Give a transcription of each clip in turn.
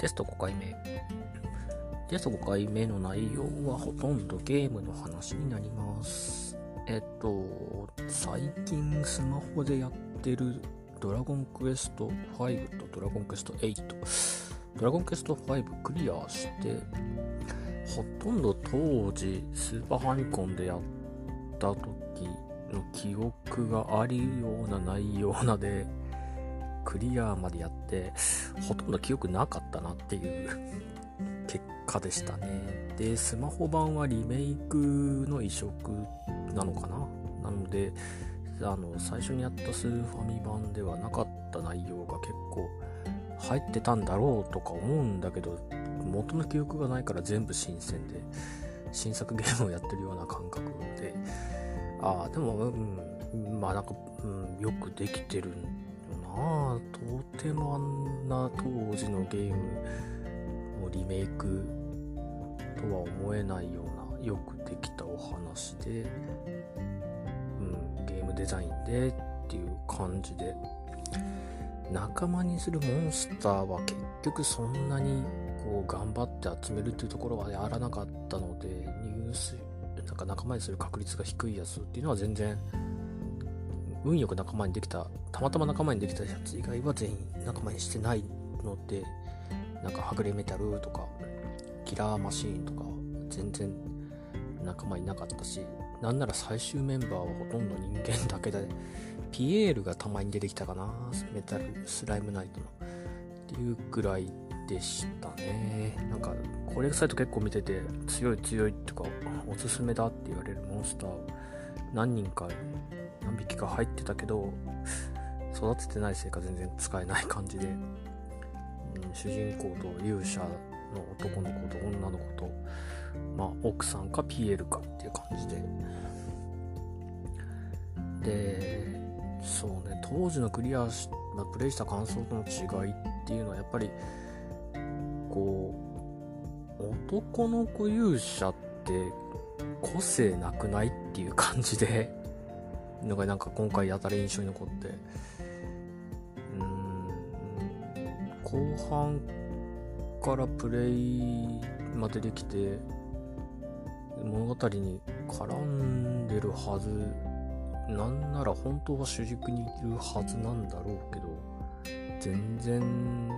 テスト5回目。テスト5回目の内容はほとんどゲームの話になります。えっと、最近スマホでやってるドラゴンクエスト5とドラゴンクエスト8。ドラゴンクエスト5クリアして、ほとんど当時スーパーファミコンでやった時の記憶があるようなないようなで、クリアまでやって、ほとんど記憶なかったなっていう結果でしたね。で、スマホ版はリメイクの移植なのかな？なので、あの、最初にやったスーファミ版ではなかった内容が結構入ってたんだろうとか思うんだけど、元の記憶がないから全部新鮮で、新作ゲームをやってるような感覚で、ああ、でも、うん、まあなんか、うん、よくできてるんなとてもあんな当時のゲームのリメイクとは思えないようなよくできたお話で、うん、ゲームデザインでっていう感じで。仲間にするモンスターは結局そんなにこう頑張って集めるっていうところはやらなかったので入手なんか仲間にする確率が低いやつっていうのは全然運よく仲間にできたたまたま仲間にできたやつ以外は全員仲間にしてないのでなんかはぐれメタルとかキラーマシーンとか全然仲間いなかったしなんなら最終メンバーはほとんど人間だけでピエールがたまに出てきたかなメタルスライムナイトの。っていうぐらいでしたね。なんかコレクサイト結構見てて強い強いっていうかおすすめだって言われるモンスター何人か何匹か入ってたけど育ててないせいか全然使えない感じで、うん、主人公と勇者の男の子と女の子と、まあ、奥さんかピエールかっていう感じで。でそうね当時のクリアし、まあ、プレイした感想との違いっていうのはやっぱりこう男の子勇者って個性なくないっていう感じで。のがなんか今回やたら印象に残って。うん後半からプレイまでできて物語に絡んでるはずなんなら本当は主軸にいるはずなんだろうけど全然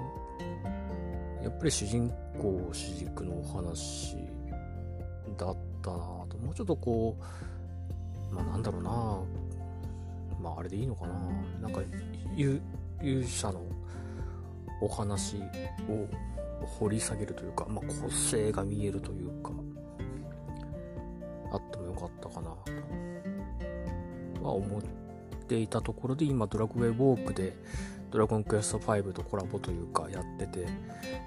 やっぱり主人公主軸のお話だったなと。もうちょっとこうまあなんだろうなまああれでいいのかな。なんか勇者のお話を掘り下げるというか、まあ、個性が見えるというかあってもよかったかなとは思っていたところで今ドラクエウォークでドラゴンクエスト5とコラボというかやってて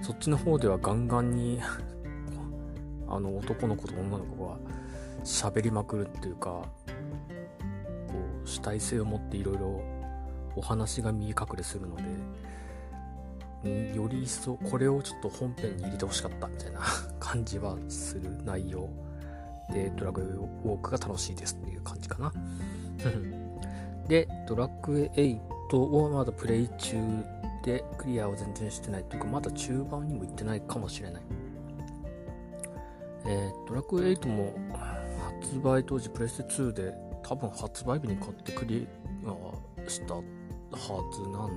そっちの方ではガンガンにあの男の子と女の子が喋りまくるっていうか主体性を持っていろいろお話が見え隠れするのでより一層これをちょっと本編に入れてほしかったみたいな 感じはする内容。でドラクエウォークが楽しいですっていう感じかな。でドラクエ8をまだプレイ中でクリアを全然してないというかまだ中盤にも行ってないかもしれない。えー、ドラクエ8も発売当時プレステ2で多分発売日に買ってクリアしたはずな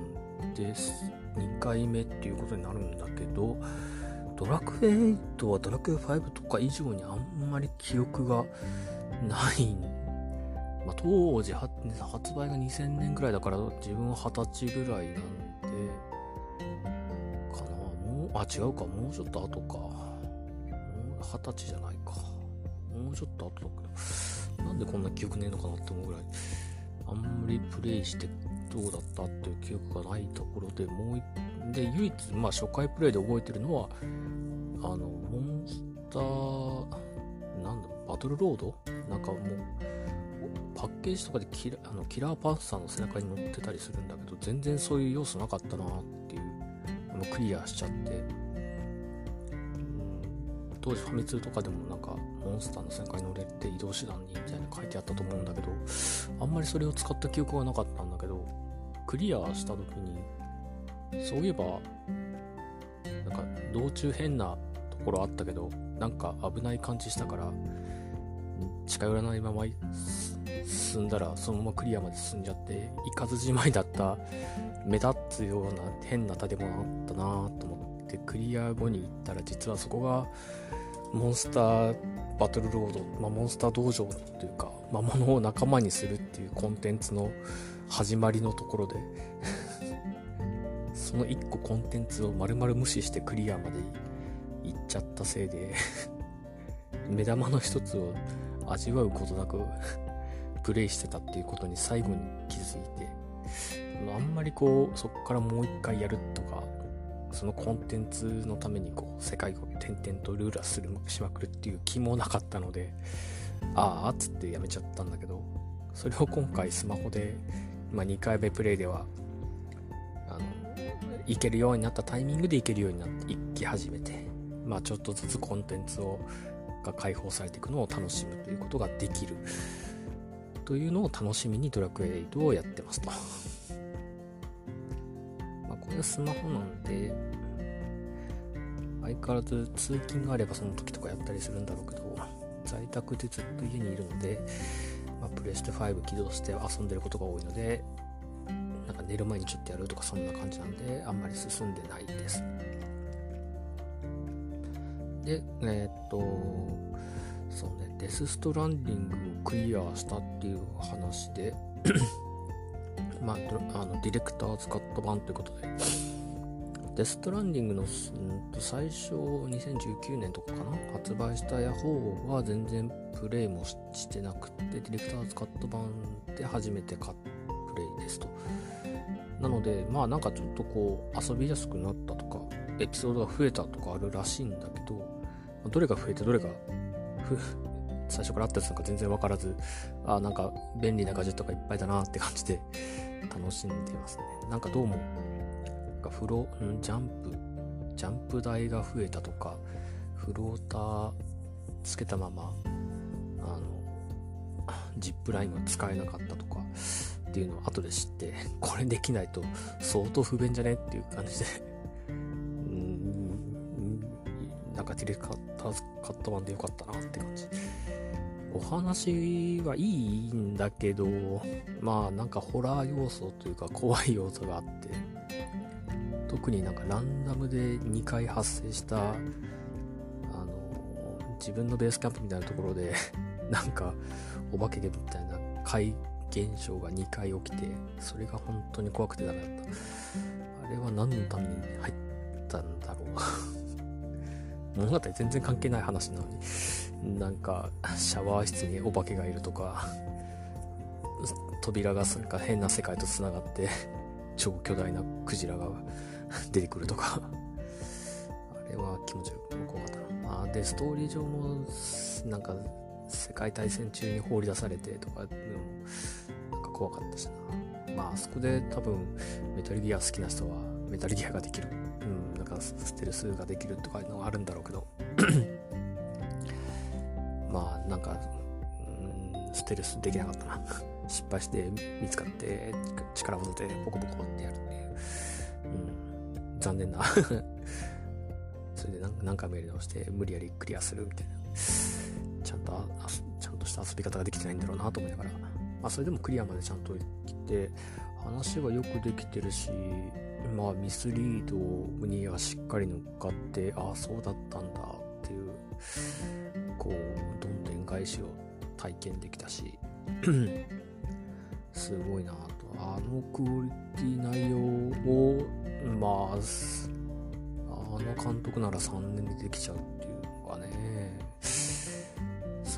んです。2回目っていうことになるんだけどドラクエ8はドラクエ5とか以上にあんまり記憶がない、まあ、当時発売が2000年ぐらいだから自分は20歳ぐらいなんでかな。もうあ違うか。もうちょっと後か。もう二十歳じゃないか。もうちょっと後だけど、なんでこんな記憶ねえのかなって思うぐらい、あんまりプレイしてどうだったっていう記憶がないところでもう一、で、唯一、まあ初回プレイで覚えてるのは、あの、モンスター、なんだ、バトルロード？なんかもう、パッケージとかでキラあのキラーパンサーの背中に乗ってたりするんだけど、全然そういう要素なかったなっていう、あのクリアしちゃって、当時ファミ通とかでもなんかモンスターの背中に乗れて移動手段にみたいな書いてあったと思うんだけどあんまりそれを使った記憶がなかったんだけどクリアした時にそういえばなんか道中変なところあったけど、なんか危ない感じしたから、近寄らないまま進んだらそのままクリアまで進んじゃって行かずじまいだった目立つような変な建物あったなと思って。クリア後に行ったら実はそこがモンスターバトルロード、まあ、モンスター道場というか魔物を仲間にするっていうコンテンツの始まりのところで その1個コンテンツを丸々無視してクリアまで行っちゃったせいで 目玉の一つを味わうことなく プレイしてたっていうことに最後に気づいてあんまりこうそこからもう一回やるとかそのコンテンツのためにこう世界を転々とルーラーするしまくるっていう気もなかったのでああっつってやめちゃったんだけどそれを今回スマホで、まあ、2回目プレイではあのいけるようになったタイミングでいけるようになっていき始めてまあちょっとずつコンテンツをが解放されていくのを楽しむということができるというのを楽しみにドラクエ8をやってますと。まあこれスマホなんで相変わらず通勤があればその時とかやったりするんだろうけど在宅でずっと家にいるので、まあ、プレステ5起動して遊んでることが多いのでなんか寝る前にちょっとやるとかそんな感じなんであんまり進んでないです。で、えー、っと、そうね、デス・ストランディングをクリアしたっていう話でまあ、あのディレクターズカット版ということで、デス・トランディングの、うん、最初2019年とかかな？発売したヤホーは全然プレイもしてなくてディレクターズカット版で初めて買っプレイですと。なのでまあなんかちょっとこう遊びやすくなったとかエピソードが増えたとかあるらしいんだけどどれが増えてどれが最初からあったやつなんか全然わからず、あなんか便利なガジェットがいっぱいだなって感じで楽しんでますね。なんかどうも、なんかフロ、んジャンプ、ジャンプ台が増えたとか、フローターつけたまま、あの、ジップラインが使えなかったとかっていうのを後で知って、これできないと相当不便じゃね？っていう感じでなんかディレクターズカット版でよかったなって感じ。お話はいいんだけど、まあなんかホラー要素というか怖い要素があって、特になんかランダムで2回発生した、あの、自分のベースキャンプみたいなところで、なんかお化けみたいな怪現象が2回起きて、それが本当に怖くてダメだった。あれは何のために入ったんだろう 物語全然関係ない話なのに、なんか、シャワー室にお化けがいるとか、扉がなんか変な世界と繋がって、超巨大なクジラが出てくるとか、あれは気持ちよく怖かったな。あで、ストーリー上も、なんか、世界大戦中に放り出されてとか、なんか怖かったしな。まあ、あそこで多分、メタルギア好きな人は、メタルギアができるうん。だかステルスができるとかいうのがあるんだろうけどまあなんかうんステルスできなかったな。失敗して見つかって力を乗せてポコポコってやるっていう、うん、残念な。それで何回もやり直して無理やりクリアするみたいな。ちゃんとちゃんとした遊び方ができてないんだろうなと思いながら。まあそれでもクリアまでちゃんと行って話はよくできてるしまあミスリードにはしっかり乗っかってああそうだったんだっていう。こうどんでん返しを体験できたし すごいなと。あのクオリティ内容をまああの監督なら3年でできちゃうっていうのがねす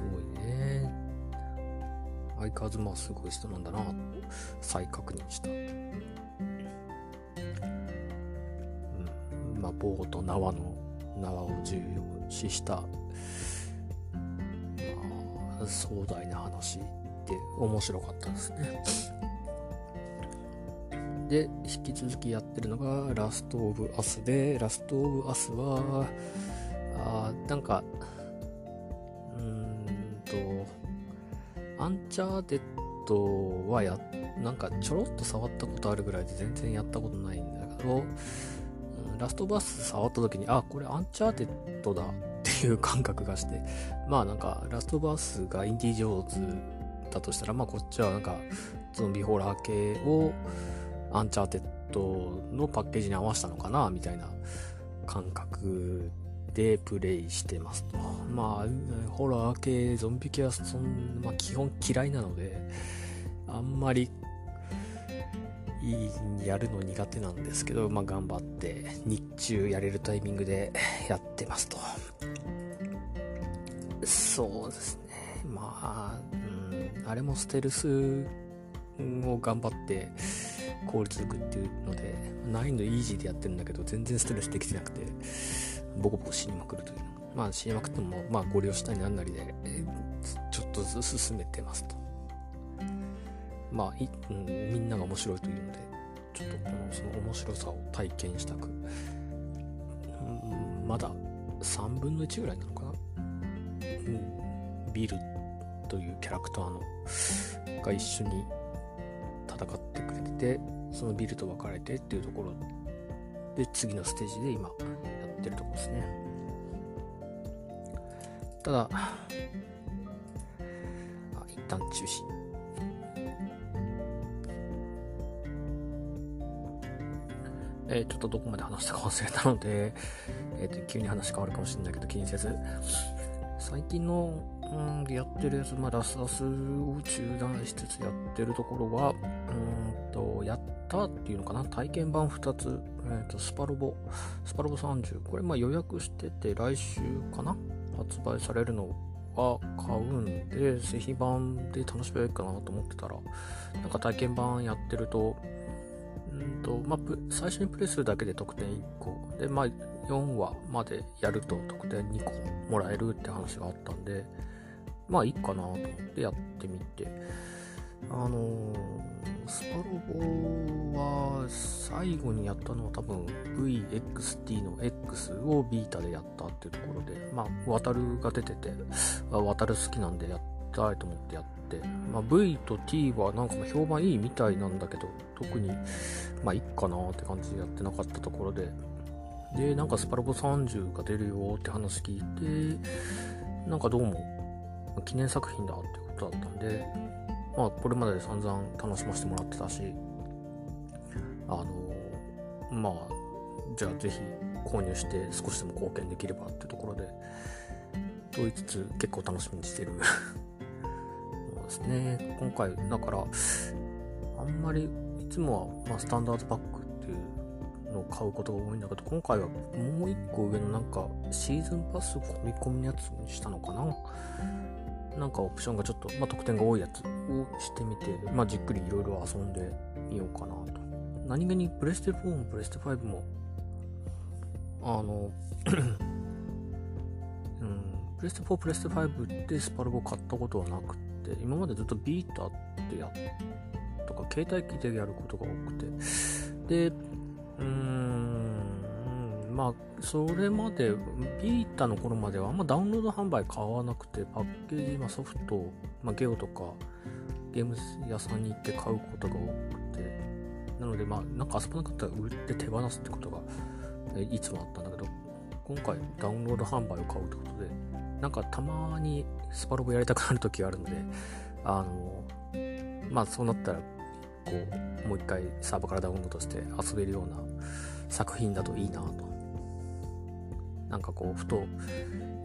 ごいね。相変わらずまあすごい人なんだなと再確認した。まあ、棒と縄の縄を重要視した、壮大な話で面白かったですね。で、引き続きやってるのがラストオブアスで、ラストオブアスは、あなんか、うーんと、アンチャーテッドはや、なんかちょろっと触ったことあるぐらいで全然やったことないんだけど、ラストオブアス触った時に、あ、これアンチャーテッドだいう感覚がして、まあなんか、ラストオブアスがインディ・ジョーズだとしたら、まあこっちはなんか、ゾンビホラー系をアンチャーテッドのパッケージに合わせたのかな、みたいな感覚でプレイしてますと。まあ、ホラー系、ゾンビ系はそん、まあ、基本嫌いなので、あんまりやるの苦手なんですけど、まあ、頑張って日中やれるタイミングでやってますと。そうですね。まあ、うん、あれもステルスを頑張って効率よくっていうので、難易度イージーでやってるんだけど、全然ステルスできてなくて、ボコボコ死にまくるという。まあ死にまくっても、まあご利用したりなんなりで、ちょっとずつ進めてますと。まあい、うん、みんなが面白いというので、ちょっとその面白さを体験したく、うん、まだ3分の1ぐらいなのかな、ビルというキャラクターのが一緒に戦ってくれてて、そのビルと別れてっていうところで次のステージで今やってるとこですね。ただ、あ一旦中止。えー、ちょっとどこまで話したか忘れたので、えー、と急に話変わるかもしれないけど気にせず、最近の、うん、やってるやつ、まあ、ラスラスを中断しつつやってるところは、うんと、やったっていうのかな、体験版2つ、えー、とスパロボ、スパロボ30、これまあ予約してて来週かな？発売されるのは買うんで、製品版で楽しめるかなと思ってたら、なんか体験版やってると、うんとまあ、最初にプレイするだけで得点1個。で、まあ、4話までやると得点2個もらえるって話があったんでまあいいかなと思ってやってみて。あのー、スパロボは最後にやったのは多分 VXT の X をビータでやったっていうところでまあ渡るが出てて渡る好きなんでやったいと思ってやって、まあ、V と T はなんか評判いいみたいなんだけど、特に、まあ、いっかなって感じでやってなかったところで、で、なんかスパロボ30が出るよって話聞いて、なんかどうも記念作品だってことだったんで、まあ、これまで散々楽しませてもらってたし、あの、まあ、じゃあぜひ購入して少しでも貢献できればってところで、と言いつつ結構楽しみにしてる ですね。今回、だから、あんまり、いつもは、まあ、スタンダードパックっていうのを買うことが多いんだけど、今回はもう一個上のなんか、シーズンパス込み込みのやつにしたのかな？なんかオプションがちょっと、まあ、得点が多いやつをしてみて、まあ、じっくりいろいろ遊んでみようかなと。何気にプレステ4もプレステ5も、あの うん、プレステ4、プレステ5でスパルボ買ったことはなくて、今までずっとビータってやとか、携帯機でやることが多くて、で、うーん、まあ、それまで、ビータの頃まではあんまダウンロード販売買わなくて、パッケージ、まあ、ソフト、まあ、ゲオとか、ゲーム屋さんに行って買うことが多くて、なので、まあ、なんか遊ばなかったら売って手放すってことが、いつもあったんだけど、今回ダウンロード販売を買うってことで、なんかたまにスパロボやりたくなる時があるので、あの、まあそうなったら、こう、もう一回サーバーからダウンロードして遊べるような作品だといいなと。なんかこう、ふと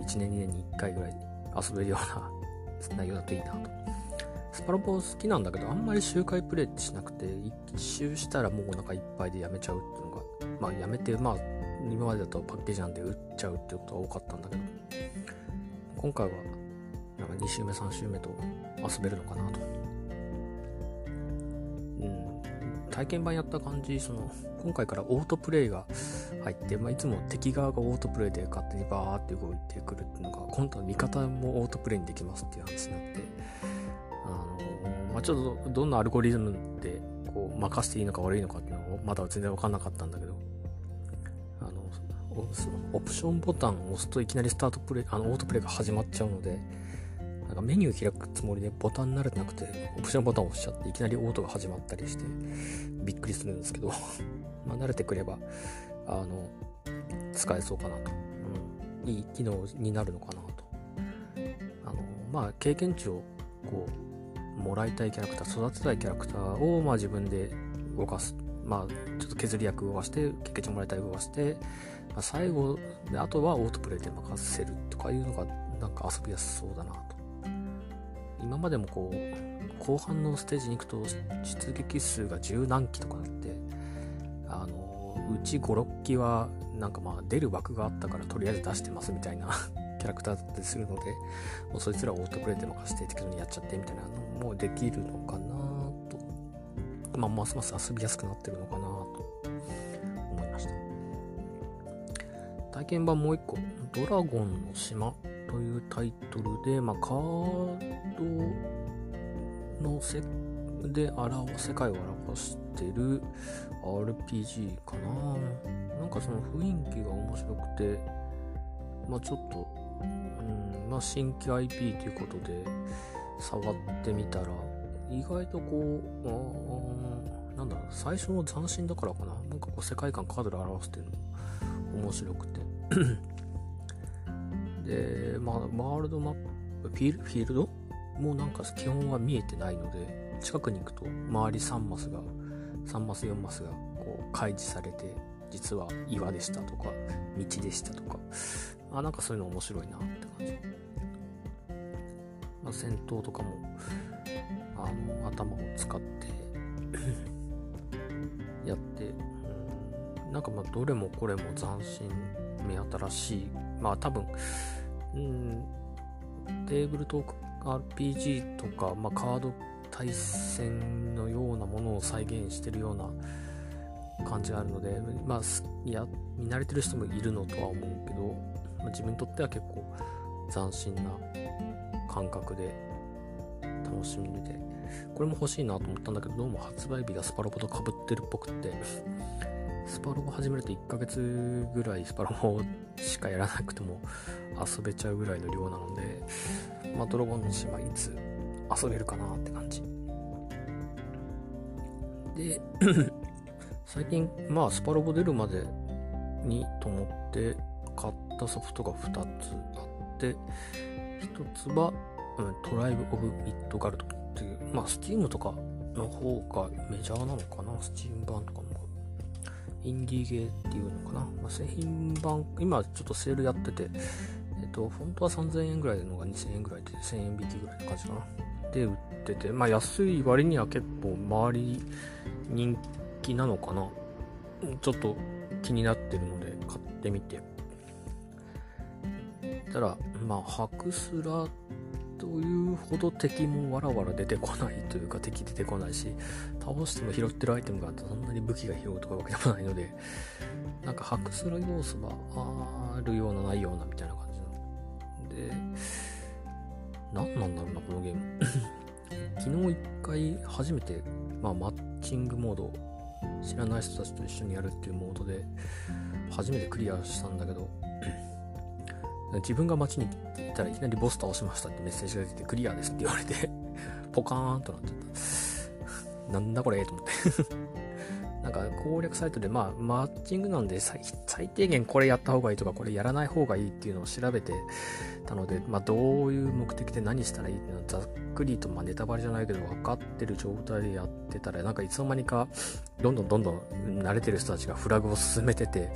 1年2年に1回ぐらい遊べるような内容だといいなと。スパロボ好きなんだけど、あんまり周回プレイしなくて、一周したらもうお腹いっぱいでやめちゃうっていうのが、まあやめて、まあ今までだとパッケージなんで売っちゃうっていうことが多かったんだけど、今回はなんか2週目3週目と遊べるのかなと。体験版やった感じ、その今回からオートプレイが入って、まあ、いつも敵側がオートプレイで勝手にバーって動いてくるっていうのが、今度は味方もオートプレイにできますっていう話になって、あのまあ、ちょっとどんなアルゴリズムでこう任せていいのか悪いのかっていうのをまだ全然わかんなかったんだけどあの、オプションボタンを押すといきなりスタートプレイ、あの、オートプレイが始まっちゃうので、なんかメニュー開くつもりでボタン慣れてなくて、オプションボタンを押しちゃって、いきなりオートが始まったりして、びっくりするんですけど まあ慣れてくれば、あの使えそうかなと、うん、いい機能になるのかなと。あのまあ経験値をこうもらいたいキャラクター育てたいキャラクターを、まあ、自分で動かす。まあちょっと削り役を動かして経験値もらいたい動かして、まあ、最後あとはオートプレイで任せるとかいうのがなんか遊びやすそうだなと。今までもこう後半のステージに行くと出撃数が十何機とかあってあのうち56機はなんかまあ出る枠があったからとりあえず出してますみたいな キャラクターだったりするのでもうそいつらオートプレイで任せて適当にやっちゃってみたいなのもできるのかなと、まあ、ますます遊びやすくなってるのかなと思いました。体験版もう一個「ドラゴンの島」というタイトルで、まあ、カードのせで表世界を表してる RPG かな。なんかその雰囲気が面白くてまあちょっと、うんまあ、新規 IP ということで触ってみたら意外とこうあなんだ最初の斬新だからかな。なんかこう世界観カードで表してるの面白くて。で、まあ、ワールドマップ、フィールド？もうなんか基本は見えてないので、近くに行くと周り3マスが、3マス4マスがこう開示されて、実は岩でしたとか、道でしたとか、あ、なんかそういうの面白いなって感じ。まあ、戦闘とかも、あの、頭を使って やって、うん、なんかまあどれもこれも斬新、目新しい。まあ多分、うん、テーブルトーク RPG とか、まあ、カード対戦のようなものを再現してるような感じがあるので、まあ、いや、見慣れてる人もいるのとは思うけど、まあ、自分にとっては結構斬新な感覚で楽しんで、これも欲しいなと思ったんだけど、どうも発売日がスパロボと被ってるっぽくって、スパロボ始めると1ヶ月ぐらいスパロボしかやらなくても遊べちゃうぐらいの量なので、まあ、ドラゴンの島いつ遊べるかなって感じ。で、最近、まあ、スパロボ出るまでにと思って買ったソフトが2つあって、1つは、うん、トライブ・オブ・ミッド・ガルドっていう、まあ、スティームとかの方がメジャーなのかな、スチーム版とかインディーゲーっていうのかな、まあ、製品版、今ちょっとセールやってて、えっと、本当は3000円ぐらいのが2000円ぐらいで、1000円引きぐらいの感じかな？で、売ってて、まあ安い割には結構周り人気なのかな？ちょっと気になってるので買ってみて。たら、まあ、ハクスラというほど敵もわらわら出てこないというか敵出てこないし倒しても拾ってるアイテムがあってそんなに武器が拾うとかわけでもないのでなんかハクスラ要素はあるようなないようなみたいな感じので何なんだろうなこのゲーム。昨日一回初めて、まあ、マッチングモード知らない人たちと一緒にやるっていうモードで初めてクリアしたんだけど自分が街に行ったらいきなりボス倒しましたってメッセージが出てクリアですって言われて ポカーンとなっちゃった。なんだこれと思って なんか攻略サイトでまあマッチングなんで最低限これやった方がいいとかこれやらない方がいいっていうのを調べてたので、まあ、どういう目的で何したらいいっていうのはざっくりとまあネタバレじゃないけど分かってる状態でやってたらなんかいつの間にかどんどんどんどん慣れてる人たちがフラグを進めてて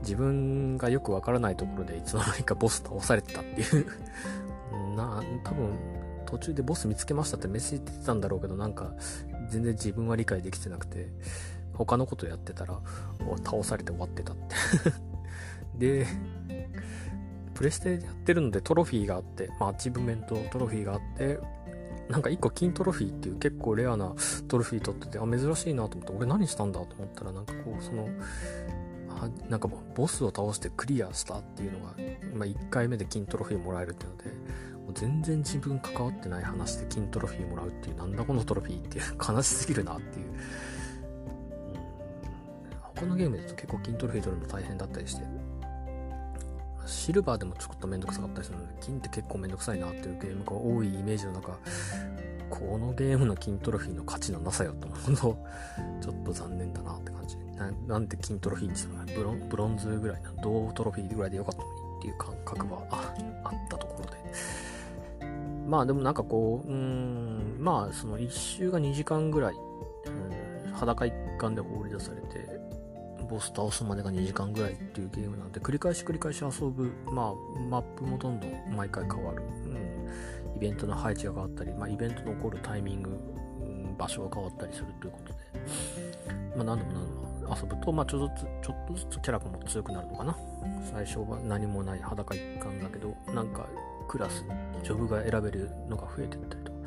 自分がよく分からないところでいつの間にかボス倒されてたっていう。な多分途中でボス見つけましたってメッセージ出てたんだろうけどなんか全然自分は理解できてなくて他のことやってたら倒されて終わってたって。でプレステでやってるのでトロフィーがあって、まあ、アチブメントトロフィーがあってなんか1個金トロフィーっていう結構レアなトロフィー取っててあ珍しいなと思って俺何したんだと思ったらなんかこうそのなんかボスを倒してクリアしたっていうのが、まあ、1回目で金トロフィーもらえるっていうのでもう全然自分関わってない話で金トロフィーもらうっていうなんだこのトロフィーっていう悲しすぎるなっていう。うん。他のゲームだと結構金トロフィー取るの大変だったりして、シルバーでもちょっとめんどくさかったりするので、金って結構めんどくさいなっていうゲームが多いイメージの中、このゲームの金トロフィーの価値のなさよと思うと、ちょっと残念だなって感じ。ななんで金トロフィーにしてもブロンブロンズぐらいな、銅トロフィーぐらいでよかったのにっていう感覚はああったところで。まあでもなんかこう、うん、まあその1周が2時間ぐらい、うん、裸一貫で放り出されて、ボス倒すまでが2時間ぐらいっていうゲームなんで、繰り返し繰り返し遊ぶ、まあマップもどんどん毎回変わる。うん、イベントの配置が変わったり、まあイベントの起こるタイミング、うん、場所が変わったりするということで、まあ何度も何度も遊ぶと、まあ、ちょっとずつ、ちょっとずつキャラも強くなるのかな。最初は何もない裸一貫だけど、なんかクラス、ジョブが選べるのが増えてったりとか、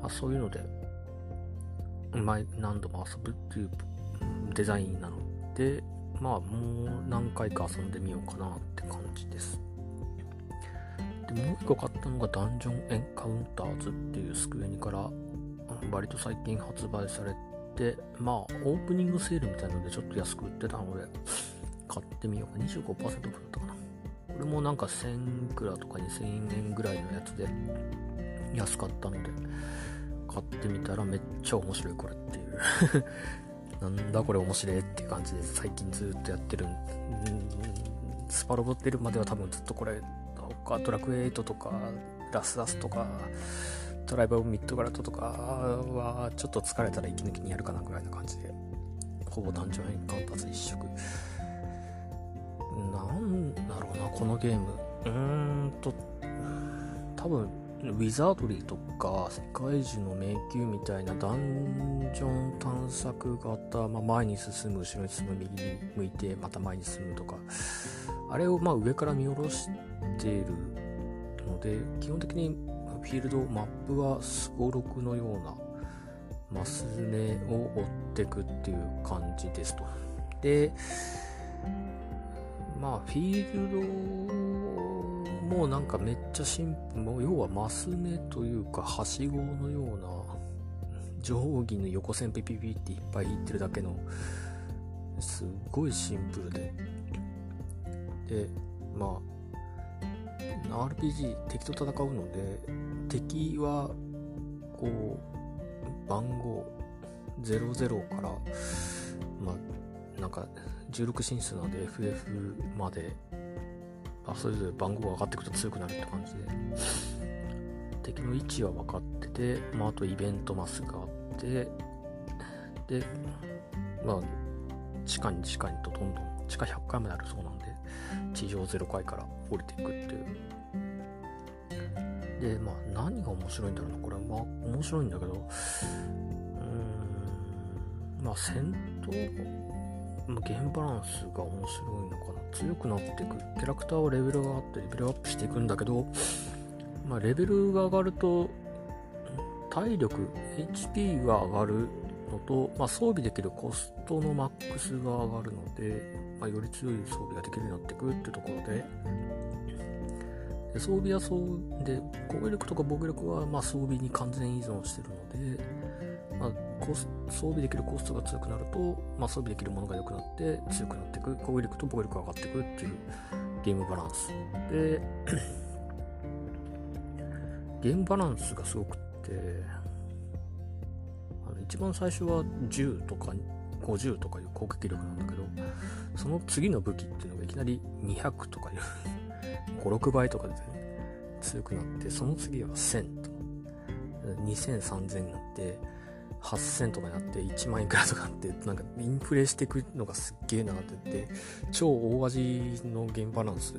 まあそういうので、前何度も遊ぶっていうデザインなので、まあもう何回か遊んでみようかなって感じです。で、もう一個買ったのがダンジョンエンカウンターズっていうスクエニから割と最近発売されて、まあオープニングセールみたいなのでちょっと安く売ってたので買ってみようか。25%オフだったかな。これもなんか1000くらとか2000円ぐらいのやつで安かったので買ってみたらめっちゃ面白いこれっていう なんだこれ面白いっていう感じで最近ずっとやってるんスパロボってるまでは多分ずっとこれ他ドラクエ8とかラスダスとかトライバーミッドガラットとかはちょっと疲れたら息抜きにやるかなぐらいな感じで。ほぼ単純変カウンターズ一色。なんだろうなこのゲーム。うーんと多分ウィザードリーとか世界中の迷宮みたいなダンジョン探索型、まあ、前に進む後ろに進む右に向いてまた前に進むとか。あれをま上から見下ろしてるので基本的にフィールドマップはすごろくのようなマス目を追っていくっていう感じですとでまあフィールドもなんかめっちゃシンプル、要はマス目というか、はしごのような、定規の横線ピピピっていっぱい引ってるだけの、すっごいシンプルで。で、まあ、RPG、敵と戦うので、敵は、こう、番号00から、まあ、なんか、16進数なんで FF まであそれぞれ番号が上がってくると強くなるって感じで。敵の位置は分かってて、まあ、あとイベントマスがあってでまあ地下に地下にとどんどん地下100回まであるそうなんで地上0回から降りていくっていう。でまあ何が面白いんだろうな。これまあ面白いんだけど。うーん。まあ戦闘ゲームバランスが面白いのかな。強くなっていくキャラクターはレベルがあってレベルアップしていくんだけど、まあ、レベルが上がると体力 HP が上がるのと、まあ、装備できるコストのマックスが上がるので、まあ、より強い装備ができるようになっていくっていうところで。で装備はそうで攻撃力とか防御力はま装備に完全依存してるので、まあ、コス装備できるコストが強くなると、ま、装備できるものが良くなって強くなっていく攻撃力と防御力が上がっていくっていうゲームバランスで。ゲームバランスがすごくって一番最初は10とか50とかいう攻撃力なんだけどその次の武器っていうのがいきなり200とかいう56倍とかで、ね、強くなってその次は1000と。2000、3000になって8000とかになって1万いくらとかってなんかインフレしていくのがすっげえなって言って超大味のゲームバランス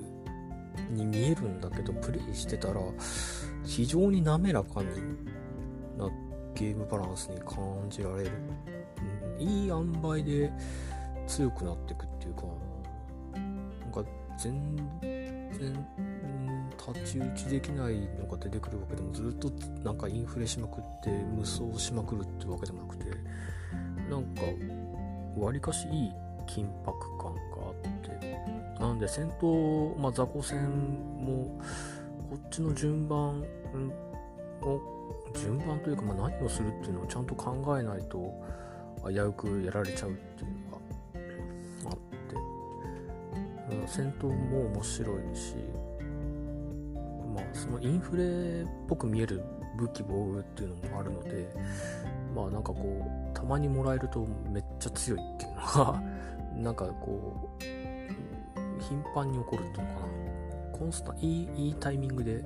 に見えるんだけどプレイしてたら非常に滑らかになってゲームバランスに感じられる、うん、いい塩梅で強くなっていくっていうかなんか全然太刀打ちできないのが出てくるわけでもずっとなんかインフレしまくって無双しまくるってわけでもなくてなんかわりかしいい緊迫感があって。なので戦闘、まあ、雑魚戦もこっちの順番を順番というか、まあ、何をするっていうのをちゃんと考えないと危うくやられちゃうっていうのがあって、うん、戦闘も面白いしまあ、そのインフレっぽく見える武器防具っていうのもあるのでまあなんかこうたまにもらえるとめっちゃ強いっていうのが なんかこう頻繁に起こるっていうのかな。コンスタいいいいタイミングで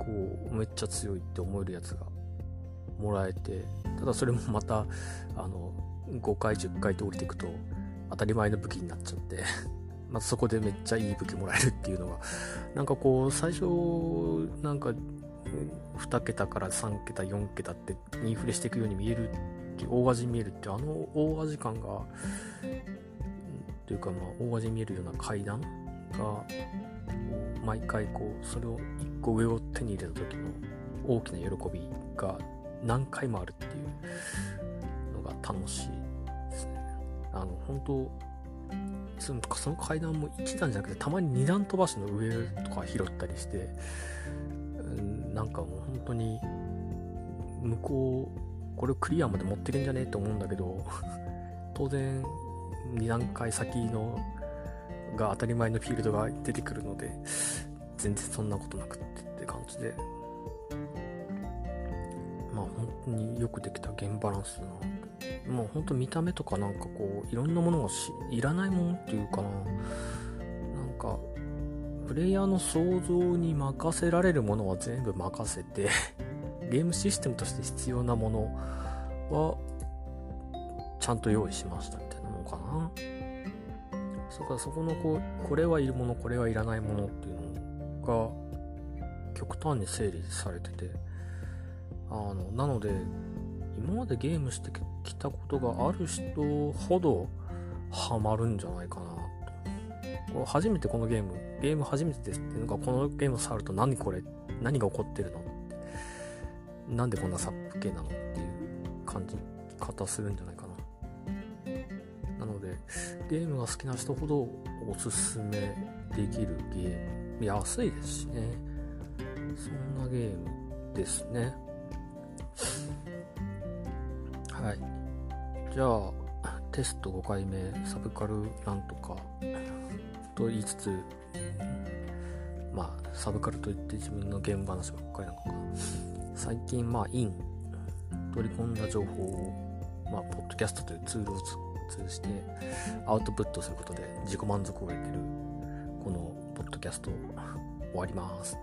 こうめっちゃ強いって思えるやつがもらえてただそれもまたあの5回10回と降りていくと当たり前の武器になっちゃって まそこでめっちゃいい武器もらえるっていうのがなんかこう最初なんか2桁から3桁4桁ってインフレしていくように見えるって大味見えるってあの大味感がというかまあ大味見えるような階段が毎回こうそれを1個上を手に入れた時の大きな喜びが何回もあるっていうのが楽しいですね。あの本当そのその階段も1段じゃなくてたまに2段飛ばしの上とか拾ったりして、うん、なんかもう本当に向こうこれをクリアまで持ってるんじゃねえと思うんだけど当然2段階先のが当たり前のフィールドが出てくるので全然そんなことなくってって感じで。まあ本当によくできたゲームバランスだな。もう本当見た目とかなんかこういろんなものがしいらないものっていうかな。なんかプレイヤーの想像に任せられるものは全部任せて ゲームシステムとして必要なものはちゃんと用意しましたみたいなもんかな。そこそこのこうこれはいるものこれはいらないものっていうのが極端に整理されててあのなので今までゲームしてきたことがある人ほどハマるんじゃないかなと。初めてこのゲーム、ゲーム初めてですっていうのがこのゲーム触ると何これ何が起こってるの？なんでこんなサップ系なの？っていう感じ方するんじゃないか。ゲームが好きな人ほどおすすめできるゲーム。安いですしね。そんなゲームですね。はい。じゃあ、テスト5回目、サブカルなんとかと言いつつ、まあ、サブカルといって自分のゲーム話ばっかりなのか。最近、まあ、イン、取り込んだ情報を、まあ、ポッドキャストというツールを使って通じてアウトプットすることで自己満足を得てる、このポッドキャスト終わります。